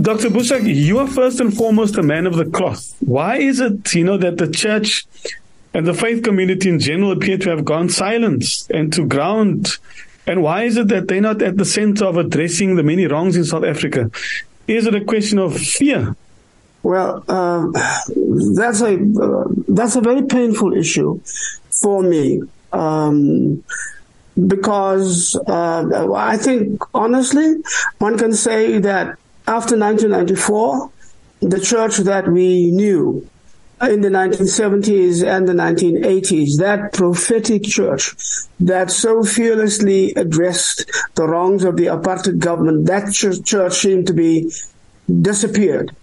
Dr. Boesak, you are first and foremost a man of the cloth. Why is it, you know, that the church and the faith community in general appear to have gone silent and to ground? And why is it that they're not at the center of addressing the many wrongs in South Africa? Is it a question of fear? Well, uh, that's a uh, that's a very painful issue for me um, because uh, I think honestly one can say that after 1994, the church that we knew in the 1970s and the 1980s, that prophetic church that so fearlessly addressed the wrongs of the apartheid government, that church seemed to be disappeared.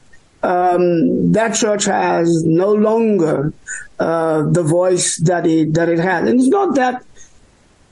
Um, that church has no longer uh, the voice that it that it had, and it's not that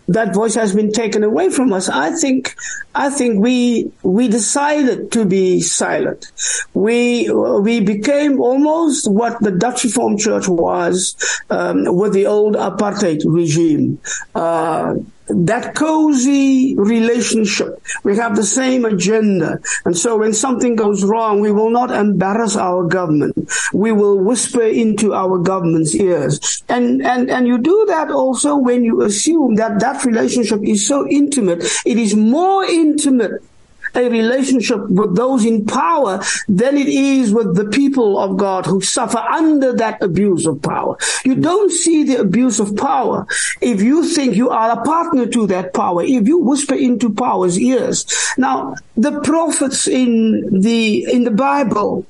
that voice has been taken away from us. I think, I think we, we decided to be silent. We, we became almost what the Dutch Reformed Church was, um, with the old apartheid regime. Uh, that cozy relationship. We have the same agenda. And so when something goes wrong, we will not embarrass our government. We will whisper into our government's ears. And, and, and you do that also when you assume that that relationship is so intimate. It is more intimate a relationship with those in power than it is with the people of God who suffer under that abuse of power. You don't see the abuse of power if you think you are a partner to that power, if you whisper into power's ears. Now, the prophets in the, in the Bible,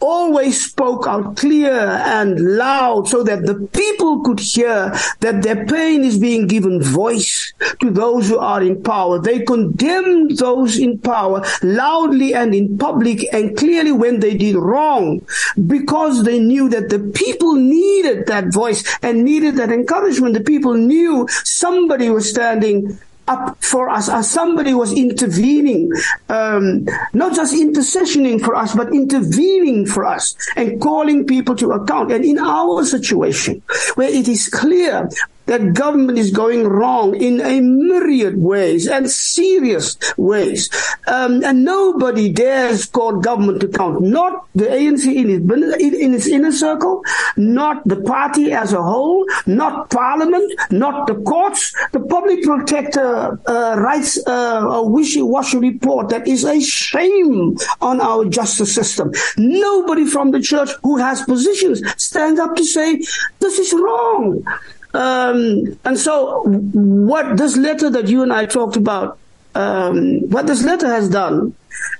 always spoke out clear and loud so that the people could hear that their pain is being given voice to those who are in power. They condemned those in power loudly and in public and clearly when they did wrong because they knew that the people needed that voice and needed that encouragement. The people knew somebody was standing up for us as somebody was intervening, um, not just intercessioning for us, but intervening for us and calling people to account. And in our situation, where it is clear that government is going wrong in a myriad ways and serious ways. Um, and nobody dares call government to account. Not the ANC in its, in its inner circle, not the party as a whole, not parliament, not the courts. The public protector uh, writes uh, a wishy-washy report that is a shame on our justice system. Nobody from the church who has positions stands up to say this is wrong. Um, and so, what this letter that you and I talked about, um, what this letter has done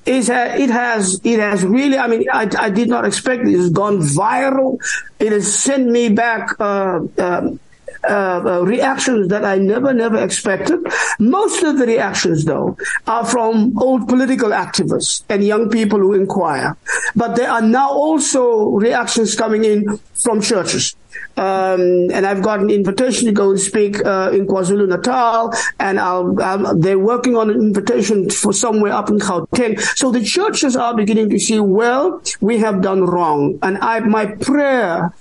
is it has it has really. I mean, I, I did not expect it. It's gone viral. It has sent me back. Uh, um, uh, uh, reactions that I never, never expected. Most of the reactions, though, are from old political activists and young people who inquire. But there are now also reactions coming in from churches. Um, and I've got an invitation to go and speak uh, in KwaZulu Natal, and I'll, I'll, they're working on an invitation for somewhere up in Gauteng. So the churches are beginning to see, well, we have done wrong, and I, my prayer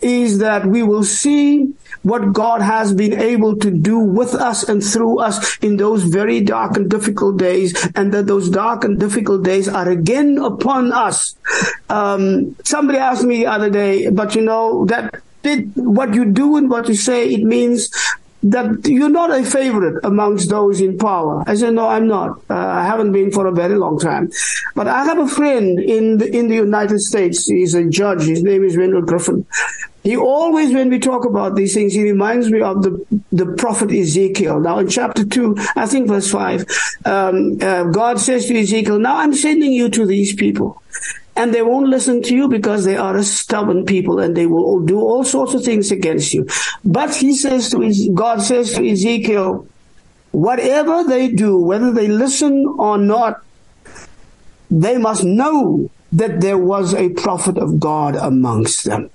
is that we will see what God has been able to do with us and through us in those very dark and difficult days, and that those dark and difficult days are again upon us. Um, somebody asked me the other day, but you know, that did what you do and what you say, it means that you're not a favorite amongst those in power. I said, no, I'm not. Uh, I haven't been for a very long time. But I have a friend in the, in the United States. He's a judge. His name is Wendell Griffen. He always, when we talk about these things, he reminds me of the, the prophet Ezekiel. Now, in chapter 2, I think verse 5, um, uh, God says to Ezekiel, Now I'm sending you to these people. And they won't listen to you because they are a stubborn people and they will do all sorts of things against you. But he says to, God says to Ezekiel, whatever they do, whether they listen or not, they must know that there was a prophet of God amongst them.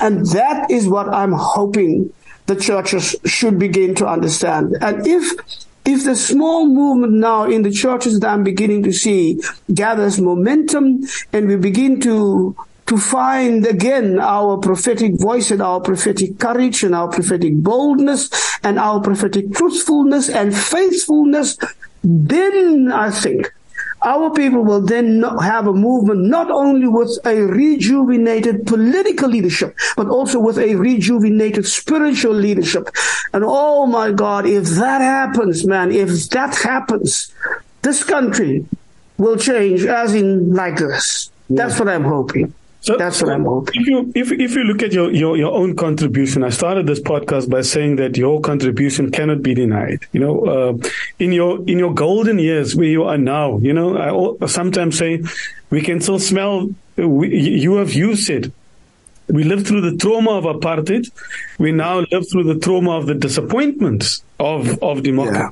And that is what I'm hoping the churches should begin to understand. And if if the small movement now in the churches that I'm beginning to see gathers momentum and we begin to to find again our prophetic voice and our prophetic courage and our prophetic boldness and our prophetic truthfulness and faithfulness, then I think our people will then have a movement not only with a rejuvenated political leadership, but also with a rejuvenated spiritual leadership. And oh my God, if that happens, man, if that happens, this country will change as in like this. That's what I'm hoping. So, That's what I'm hoping. If you if if you look at your, your your own contribution, I started this podcast by saying that your contribution cannot be denied. You know, uh, in your in your golden years where you are now, you know, I sometimes say we can still smell. We, you have used it. We lived through the trauma of apartheid. We now live through the trauma of the disappointments of of democracy. Yeah.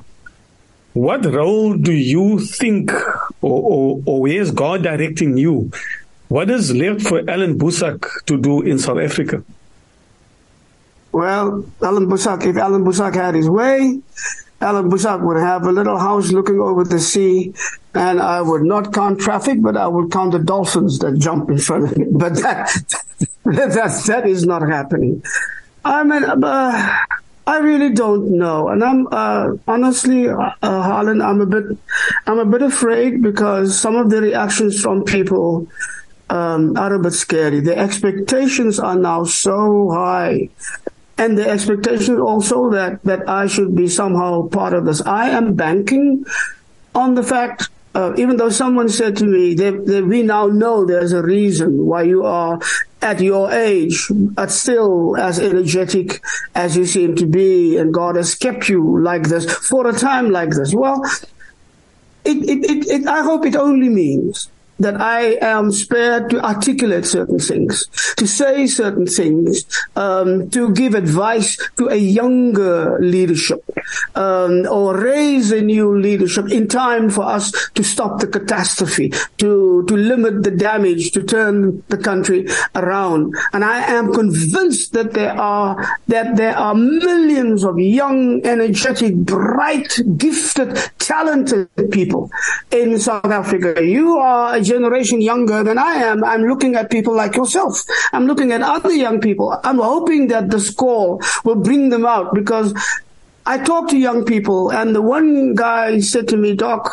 What role do you think, or, or, or where is God directing you what is left for Allan Boesak to do in South Africa? Well, Allan Boesak, if Allan Boesak had his way, Allan Boesak would have a little house looking over the sea, and I would not count traffic, but I would count the dolphins that jump in front of me. But that that that is not happening. I mean, uh, I really don't know, and I'm uh, honestly, uh, Harlan, I'm a bit, I'm a bit afraid because some of the reactions from people um, are a bit scary. The expectations are now so high. And the expectation also that, that I should be somehow part of this. I am banking on the fact, uh, even though someone said to me that, that we now know there's a reason why you are at your age, but still as energetic as you seem to be, and God has kept you like this for a time like this. Well, it, it, it, it I hope it only means that I am spared to articulate certain things, to say certain things, um, to give advice to a younger leadership, um, or raise a new leadership in time for us to stop the catastrophe, to, to limit the damage, to turn the country around. And I am convinced that there are, that there are millions of young, energetic, bright, gifted, talented people in South Africa. You are generation younger than I am, I'm looking at people like yourself. I'm looking at other young people. I'm hoping that this call will bring them out because I talk to young people and the one guy said to me, Doc,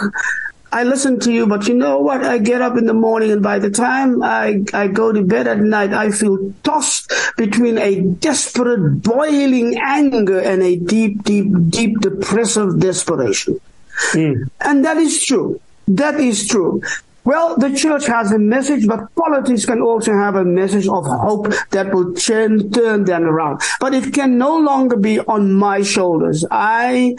I listen to you, but you know what? I get up in the morning and by the time I, I go to bed at night, I feel tossed between a desperate, boiling anger and a deep, deep, deep depressive desperation. Mm. And that is true. That is true. Well, the church has a message, but politics can also have a message of hope that will turn, turn them around. But it can no longer be on my shoulders. I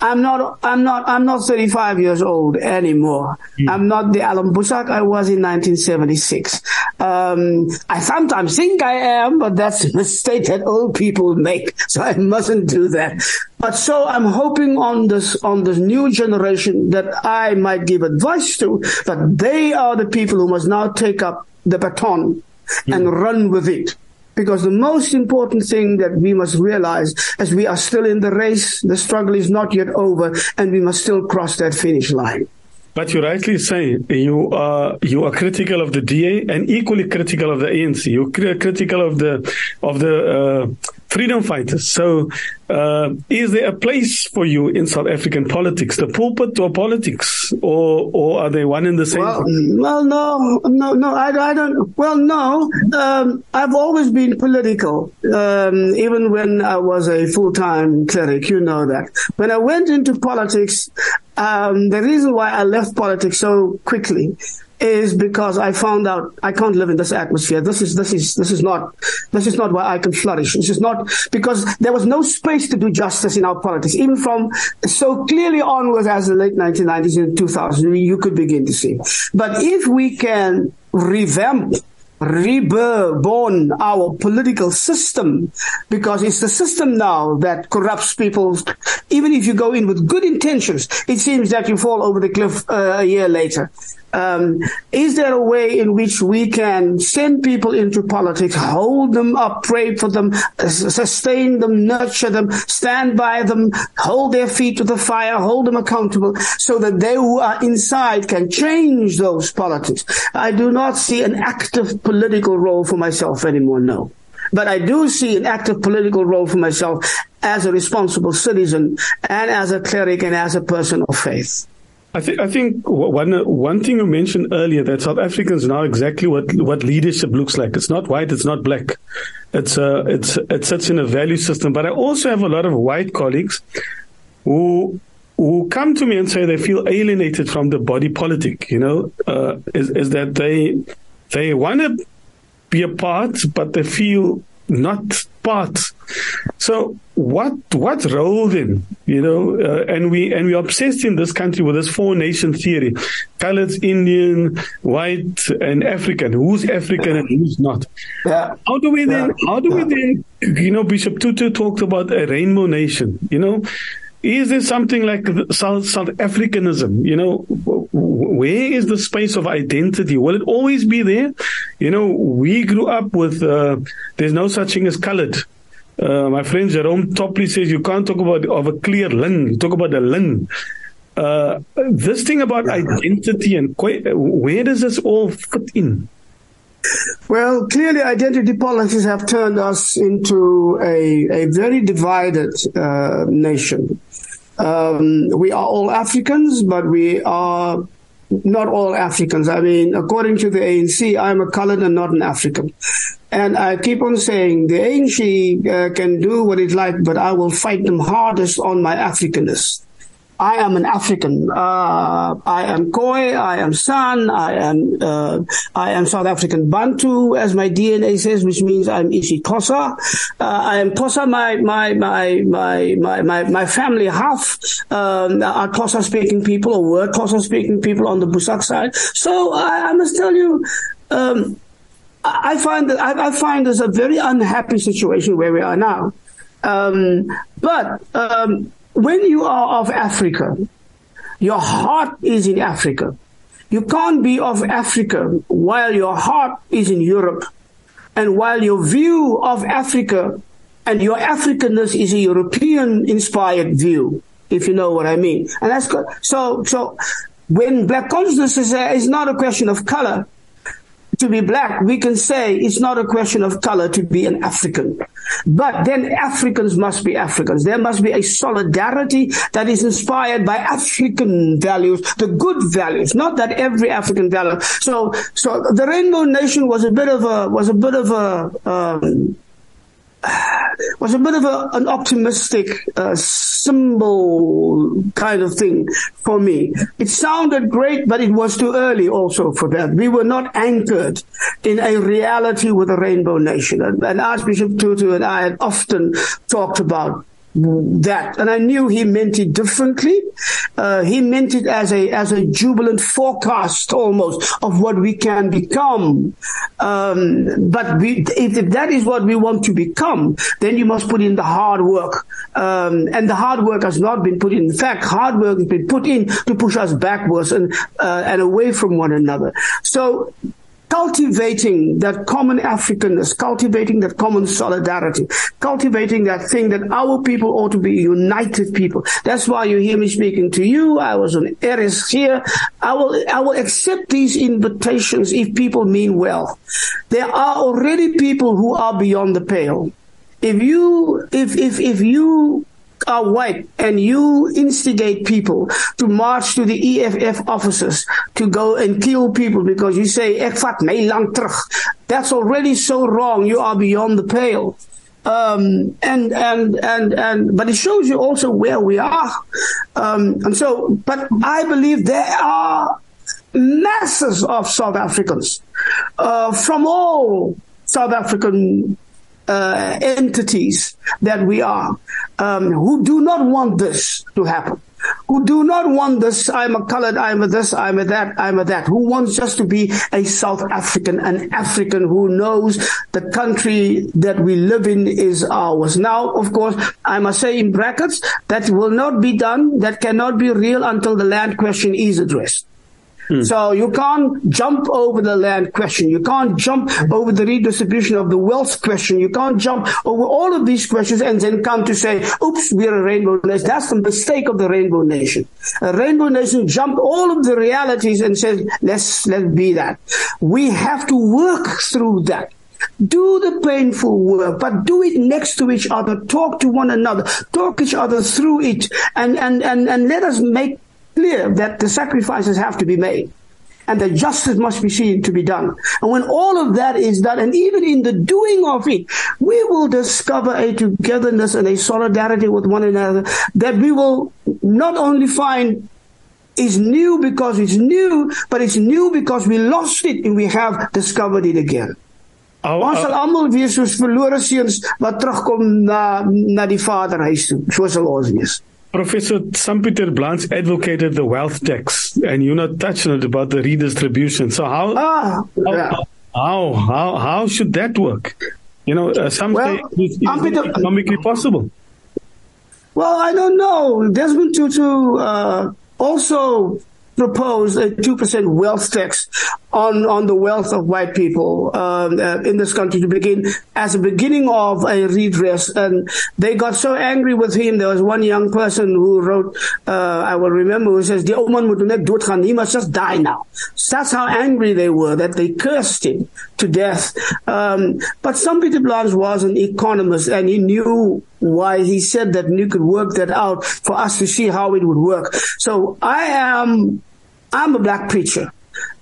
I'm not, I'm not, I'm not 35 years old anymore. Mm. I'm not the Allan Boesak I was in 1976. Um, I sometimes think I am, but that's a mistake that old people make. So I mustn't do that. But so I'm hoping on this, on this new generation that I might give advice to, but they are the people who must now take up the baton mm. and run with it. Because the most important thing that we must realize is we are still in the race, the struggle is not yet over, and we must still cross that finish line. But you rightly say you are you are critical of the DA and equally critical of the ANC. You're critical of the of the uh, freedom fighters. So, uh, is there a place for you in South African politics, the pulpit or politics, or or are they one in the same? Well, well no, no, no. I, I don't. Well, no. Um, I've always been political, um, even when I was a full time cleric. You know that. When I went into politics, um, the reason why I left politics so quickly is because I found out I can't live in this atmosphere. This is this is this is not this is not where I can flourish. This is not because there was no space to do justice in our politics, even from so clearly onwards as the late 1990s and 2000s. You could begin to see. But if we can revamp reborn our political system because it's the system now that corrupts people. Even if you go in with good intentions, it seems that you fall over the cliff uh, a year later. Um, is there a way in which we can send people into politics, hold them up, pray for them, sustain them, nurture them, stand by them, hold their feet to the fire, hold them accountable so that they who are inside can change those politics? I do not see an active political role for myself anymore, no. But I do see an active political role for myself as a responsible citizen and as a cleric and as a person of faith. I think I think one one thing you mentioned earlier that South Africans know exactly what what leadership looks like. It's not white, it's not black. It's uh it's it sits in a value system. But I also have a lot of white colleagues who who come to me and say they feel alienated from the body politic. You know, uh, is is that they they want to be a part, but they feel not part. So what what role then? You know, uh, and we and we're obsessed in this country with this four nation theory: colored, Indian, white, and African. Who's African and who's not? Yeah. How do we then? How do we then? You know, Bishop Tutu talked about a rainbow nation. You know. Is there something like South, South Africanism? You know, where is the space of identity? Will it always be there? You know, we grew up with uh, there's no such thing as colored. Uh, my friend Jerome Topley says you can't talk about of a clear lung. You talk about the lung. Uh, this thing about identity and where does this all fit in? Well, clearly, identity politics have turned us into a, a very divided uh, nation. Um, we are all Africans, but we are not all Africans. I mean, according to the ANC, I'm a colored and not an African. And I keep on saying the ANC uh, can do what it like, but I will fight them hardest on my Africanness. I am an African. Uh, I am Khoi. I am San. I am uh, I am South African Bantu, as my DNA says, which means I'm isiXhosa. Uh, I am Xhosa. My my my my my my, family half um, are Xhosa speaking people or were Xhosa speaking people on the Boesak side. So I, I must tell you. Um, I find that I, I find this a very unhappy situation where we are now. Um, but um, when you are of Africa, your heart is in Africa. You can't be of Africa while your heart is in Europe and while your view of Africa and your Africanness is a European inspired view, if you know what I mean. And that's. So, so when black consciousness is, is not a question of color, to be black, we can say it's not a question of color to be an African. But then Africans must be Africans. There must be a solidarity that is inspired by African values, the good values, not that every African value. So, so the Rainbow Nation was a bit of a, was a bit of a, um, was a bit of a, an optimistic uh, symbol kind of thing for me. It sounded great, but it was too early also for that. We were not anchored in a reality with a rainbow nation. And, and Archbishop Tutu and I had often talked about that, and I knew he meant it differently. Uh, he meant it as a as a jubilant forecast almost of what we can become. Um, but we, if, if, that is what we want to become, then you must put in the hard work. Um, and the hard work has not been put in. In fact, hard work has been put in to push us backwards and uh, and away from one another. So cultivating that common Africanness, cultivating that common solidarity, cultivating that thing that our people ought to be united people. That's why you hear me speaking to you. I was on Eris here. I will, I will accept these invitations if people mean well. There are already people who are beyond the pale. If you, if, if, if you are white and you instigate people to march to the EFF offices to go and kill people because you say ek vat my terug. That's already so wrong. You are beyond the pale. Um, and and and and but it shows you also where we are. Um, and so but I believe there are masses of South Africans uh, from all South African uh, entities that we are um, who do not want this to happen. who do not want this, I'm a colored, I'm a this, I'm a that, I'm a that, who wants just to be a South African, an African who knows the country that we live in is ours. Now, of course, I must say in brackets, that will not be done, that cannot be real until the land question is addressed. Hmm. So you can't jump over the land question. You can't jump over the redistribution of the wealth question. You can't jump over all of these questions and then come to say, oops, we're a rainbow nation. That's the mistake of the rainbow nation. A rainbow nation jumped all of the realities and said, let's, let's be that. We have to work through that. Do the painful work, but do it next to each other. Talk to one another. Talk each other through it and, and, and, and let us make clear that the sacrifices have to be made and the justice must be seen to be done. And when all of that is done, and even in the doing of it, we will discover a togetherness and a solidarity with one another that we will not only find is new because it's new, but it's new because we lost it and we have discovered it again. Oh, oh. ons sal almal wees soos verlore seuns wat terugkom na na die vaderhuis toe. So sal ons wees. Professor Sampie Terreblanche advocated the wealth tax, and you're not touching it about the redistribution. So how ah, yeah. how, how how should that work? You know, uh, some well, it's economically possible. Well, I don't know. Desmond Tutu uh, also proposed a 2% wealth tax on, on the wealth of white people um, uh, in this country to begin as a beginning of a redress. And they got so angry with him. There was one young person who wrote, uh, I will remember, who says, the oman net doodgaan. He must just die now. So that's how angry they were that they cursed him to death. Um, but Sampie Terreblanche was an economist and he knew why he said that and you could work that out for us to see how it would work. So I am, I'm a black preacher.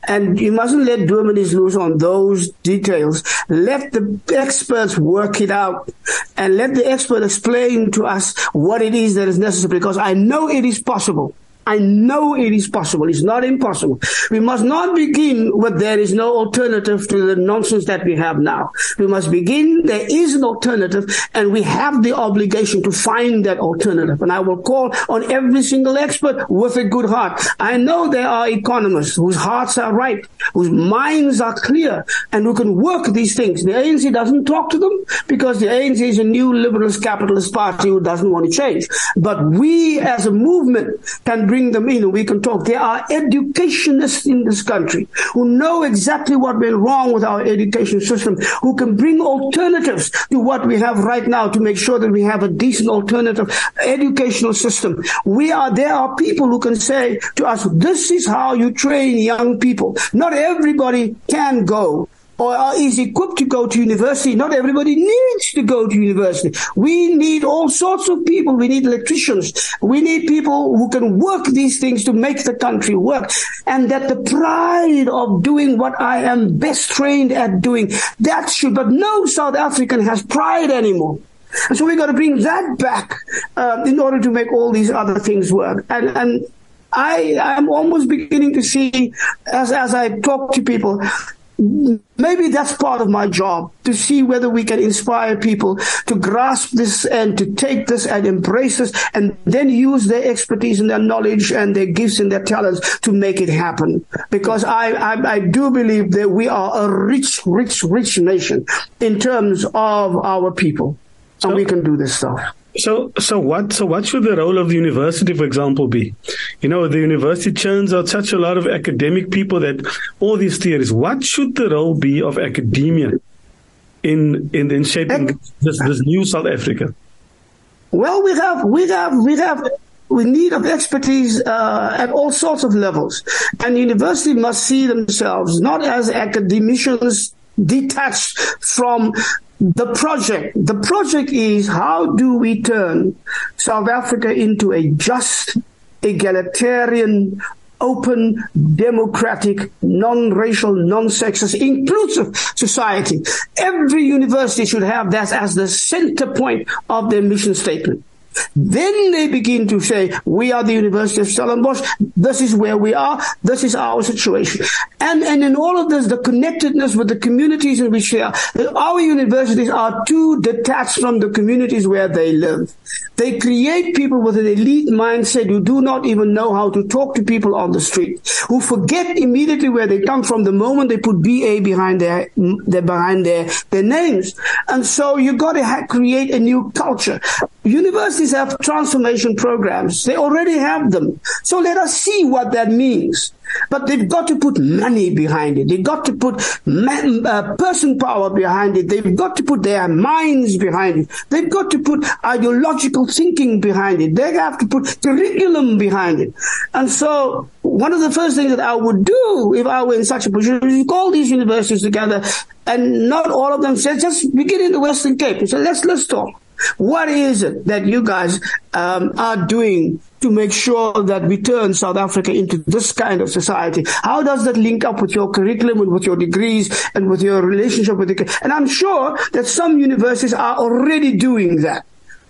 And you mustn't let Dominis loose on those details. Let the experts work it out and let the expert explain to us what it is that is necessary because I know it is possible. I know it is possible. It's not impossible. We must not begin with there is no alternative to the nonsense that we have now. We must begin there is an alternative and we have the obligation to find that alternative. And I will call on every single expert with a good heart. I know there are economists whose hearts are right, whose minds are clear and who can work these things. The ANC doesn't talk to them because the ANC is a neoliberalist capitalist party who doesn't want to change. But we as a movement can bring bring them in and we can talk. There are educationists in this country who know exactly what went wrong with our education system, who can bring alternatives to what we have right now to make sure that we have a decent alternative educational system. We are, there are people who can say to us, this is how you train young people. Not everybody can go or is equipped to go to university. Not everybody needs to go to university. We need all sorts of people. We need electricians. We need people who can work these things to make the country work. And that the pride of doing what I am best trained at doing, that should, but no South African has pride anymore. And so we've got to bring that back uh, in order to make all these other things work. And, and I am almost beginning to see, as as I talk to people, maybe that's part of my job to see whether we can inspire people to grasp this and to take this and embrace this and then use their expertise and their knowledge and their gifts and their talents to make it happen. Because I, I, I do believe that we are a rich, rich, rich nation in terms of our people. And we can do this stuff. So, so what? So, what should the role of the university, for example, be? You know, the university churns out such a lot of academic people that all these theories. What should the role be of academia in in, in shaping this, this new South Africa? Well, we have we have we have we need of expertise uh, at all sorts of levels, and university must see themselves not as academicians detached from the project the project is how do we turn South Africa into a just egalitarian open democratic non-racial non-sexist inclusive society. Every university should have that as the center point of their mission statement Then they begin to say, we are the University of Stellenbosch. This is where we are. This is our situation. And, and in all of this, the connectedness with the communities in which they are, our universities are too detached from the communities where they live. They create people with an elite mindset who do not even know how to talk to people on the street, who forget immediately where they come from the moment they put BA behind their, their behind their, their names. And so you got to ha- create a new culture. Universities have transformation programs. They already have them. So let us see what that means. But they've got to put money behind it. They've got to put man, uh, person power behind it. They've got to put their minds behind it. They've got to put ideological thinking behind it. They have to put curriculum behind it. And so one of the first things that I would do if I were in such a position is call these universities together and not all of them say, just begin in the Western Cape. So let's, let's talk. What is it that you guys um, are doing to make sure that we turn South Africa into this kind of society? How does that link up with your curriculum and with your degrees and with your relationship with the? And I'm sure that some universities are already doing that.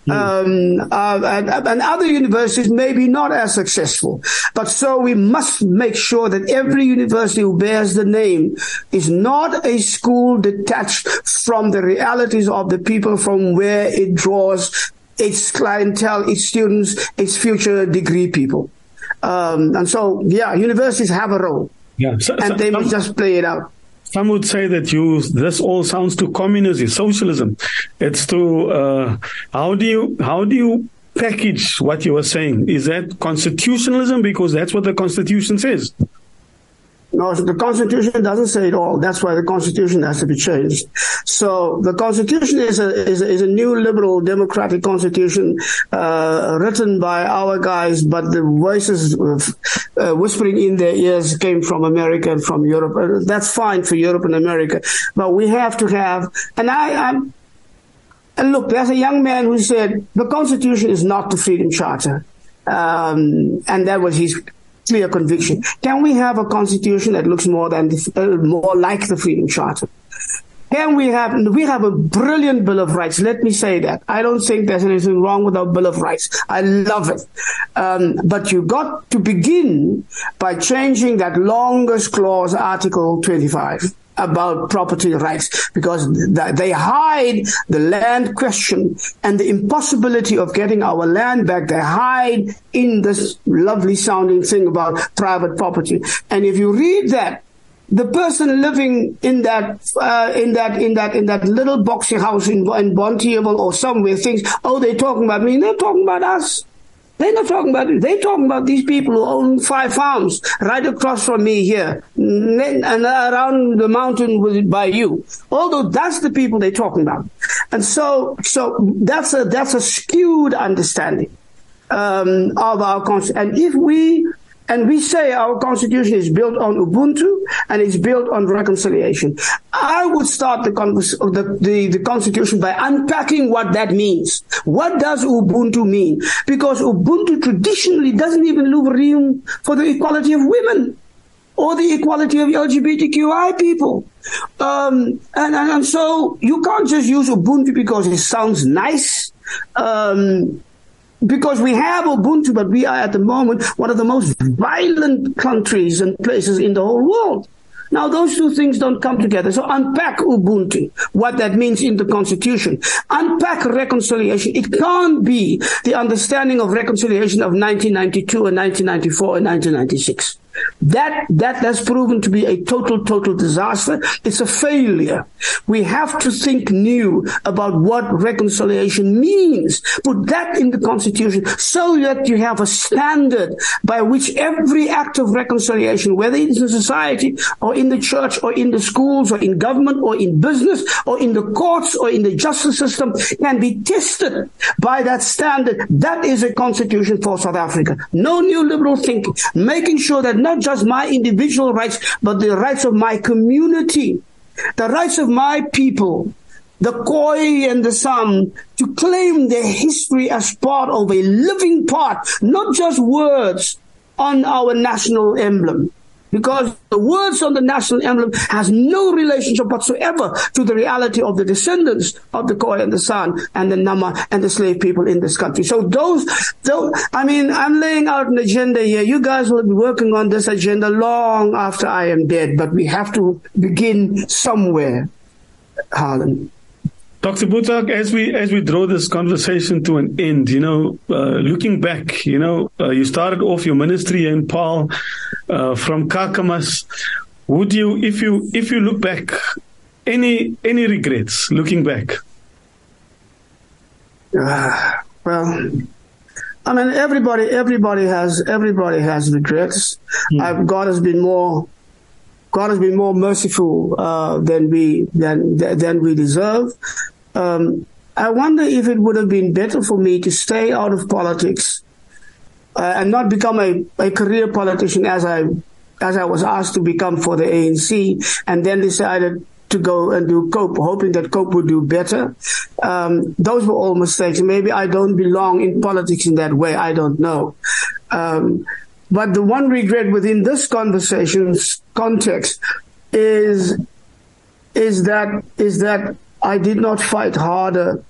Um, uh, and, and, other universities may be not as successful. But so we must make sure that every university who bears the name is not a school detached from the realities of the people from where it draws its clientele, its students, its future degree people. Um, and so, yeah, universities have a role. Yeah, so, and so, they must just play it out. Some would say that you this all sounds to communism, socialism. It's to uh, how do you how do you package what you are saying? Is that constitutionalism because that's what the constitution says? No, the Constitution doesn't say it all. That's why the Constitution has to be changed. So the Constitution is a is a, is a new liberal democratic Constitution uh, written by our guys, but the voices uh, whispering in their ears came from America and from Europe. Uh, that's fine for Europe and America, but we have to have. And I, I'm. And look, there's a young man who said the Constitution is not the Freedom Charter. Um, and that was his clear conviction. Can we have a constitution that looks more than the, uh, more like the Freedom Charter? Can we have we have a brilliant Bill of Rights? Let me say that I don't think there's anything wrong with our Bill of Rights. I love it, um, but you got to begin by changing that longest clause, Article 25 about property rights because they hide the land question and the impossibility of getting our land back. They hide in this lovely sounding thing about private property. And if you read that, the person living in that uh, in that in that in that little boxy house in, in or somewhere thinks, oh, they're talking about me. They're talking about us. They're not talking about it. They're talking about these people who own five farms right across from me here and around the mountain by you. Although that's the people they're talking about. And so, so that's a, that's a skewed understanding, um, of our concept. And if we and we say our constitution is built on Ubuntu and it's built on reconciliation. I would start the, the, the, the, constitution by unpacking what that means. What does Ubuntu mean? Because Ubuntu traditionally doesn't even leave room for the equality of women or the equality of LGBTQI people. Um, and, and, and, so you can't just use Ubuntu because it sounds nice. Um, because we have Ubuntu, but we are at the moment one of the most violent countries and places in the whole world. Now, those two things don't come together. So unpack Ubuntu, what that means in the Constitution. Unpack reconciliation. It can't be the understanding of reconciliation of 1992 and 1994 and 1996. That, that has proven to be a total, total disaster. It's a failure. We have to think new about what reconciliation means. Put that in the constitution so that you have a standard by which every act of reconciliation, whether it's in society or in the church or in the schools or in government or in business or in the courts or in the justice system can be tested by that standard. That is a constitution for South Africa. No new liberal thinking. Making sure that not just my individual rights, but the rights of my community, the rights of my people, the Khoi and the San, to claim their history as part of a living part, not just words on our national emblem. Because the words on the national emblem has no relationship whatsoever to the reality of the descendants of the Khoi and the San and the Nama and the slave people in this country. So those, those, I mean, I'm laying out an agenda here. You guys will be working on this agenda long after I am dead, but we have to begin somewhere, Harlan. Dr. Boesak, as we as we draw this conversation to an end, you know, uh, looking back, you know, uh, you started off your ministry in Paarl uh, from Kakamas. Would you, if you if you look back, any any regrets looking back? Uh, well, I mean, everybody everybody has everybody has regrets. Hmm. God has been more God has been more merciful uh, than we than than we deserve. Um, I wonder if it would have been better for me to stay out of politics uh, and not become a, a career politician as I as I was asked to become for the ANC, and then decided to go and do COPE, hoping that COPE would do better. Um, those were all mistakes. Maybe I don't belong in politics in that way. I don't know. Um, but the one regret within this conversation's context is is that is that I did not fight harder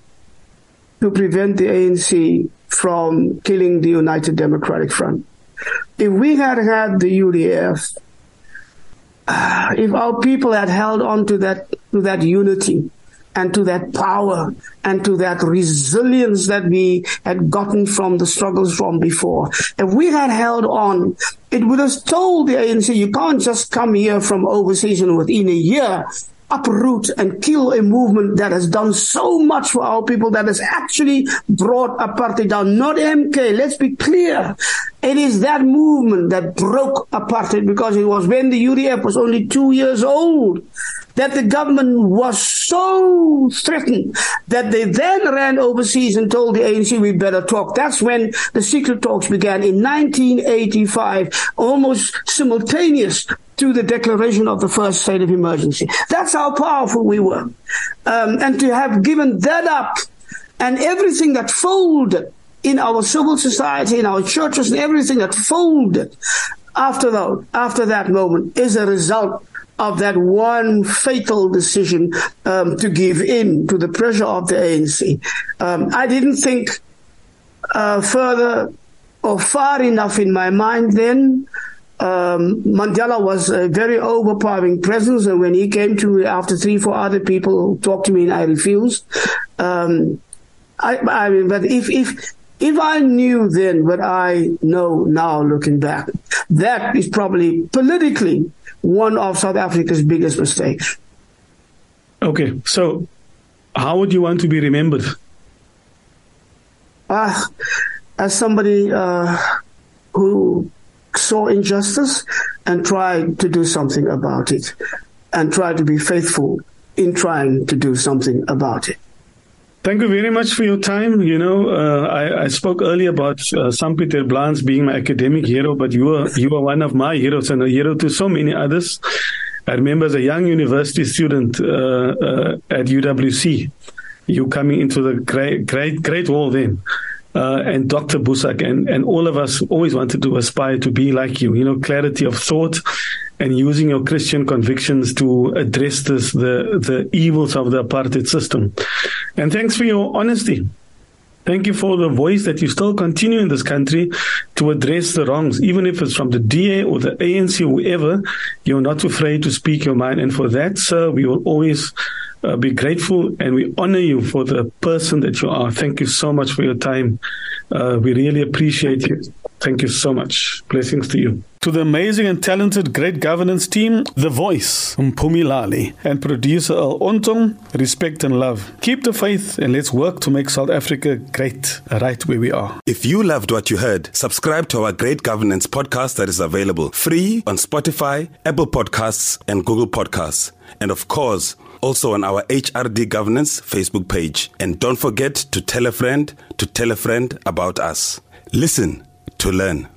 to prevent the ANC from killing the United Democratic Front. If we had had the UDF, if our people had held on to that to that unity, and to that power and to that resilience that we had gotten from the struggles from before. If we had held on, it would have told the ANC, you can't just come here from overseas and within a year uproot and kill a movement that has done so much for our people that has actually brought apartheid down. Not MK. Let's be clear. It is that movement that broke apartheid because it was when the UDF was only two years old that the government was so threatened that they then ran overseas and told the ANC we better talk. That's when the secret talks began in 1985, almost simultaneous to the declaration of the first state of emergency. That's how powerful we were. Um, and to have given that up and everything that folded in our civil society, in our churches, and everything that folded after that, after that moment is a result of that one fatal decision um, to give in to the pressure of the ANC. Um, I didn't think uh, further or far enough in my mind then. Um, Mandela was a very overpowering presence, and when he came to me after three, four other people talked to me, and I refused. Um, I, I mean, but if if if I knew then what I know now, looking back, that is probably politically one of South Africa's biggest mistakes. Okay, so how would you want to be remembered? Uh, as somebody uh, who saw injustice and tried to do something about it, and tried to be faithful in trying to do something about it. Thank you very much for your time. You know, uh, I, I, spoke earlier about uh, Sampie Terreblanche being my academic hero, but you are you are one of my heroes and a hero to so many others. I remember as a young university student uh, uh at UWC, you coming into the great great great wall then. Uh, and Dr. Boesak and, and all of us always wanted to aspire to be like you, you know, clarity of thought and using your Christian convictions to address this, the, the evils of the apartheid system. And thanks for your honesty. Thank you for the voice that you still continue in this country to address the wrongs, even if it's from the DA or the ANC or whoever. You're not afraid to speak your mind. And for that, sir, we will always uh, be grateful and we honor you for the person that you are. Thank you so much for your time. Uh, we really appreciate you. Thank you so much. Blessings to you. To the amazing and talented Great Governance team, The Voice, Mpumi and producer Al Ontong, respect and love. Keep the faith and let's work to make South Africa great right where we are. If you loved what you heard, subscribe to our Great Governance podcast that is available free on Spotify, Apple Podcasts, and Google Podcasts. And of course, also on our HRD Governance Facebook page. And don't forget to tell a friend to tell a friend about us. Listen to learn.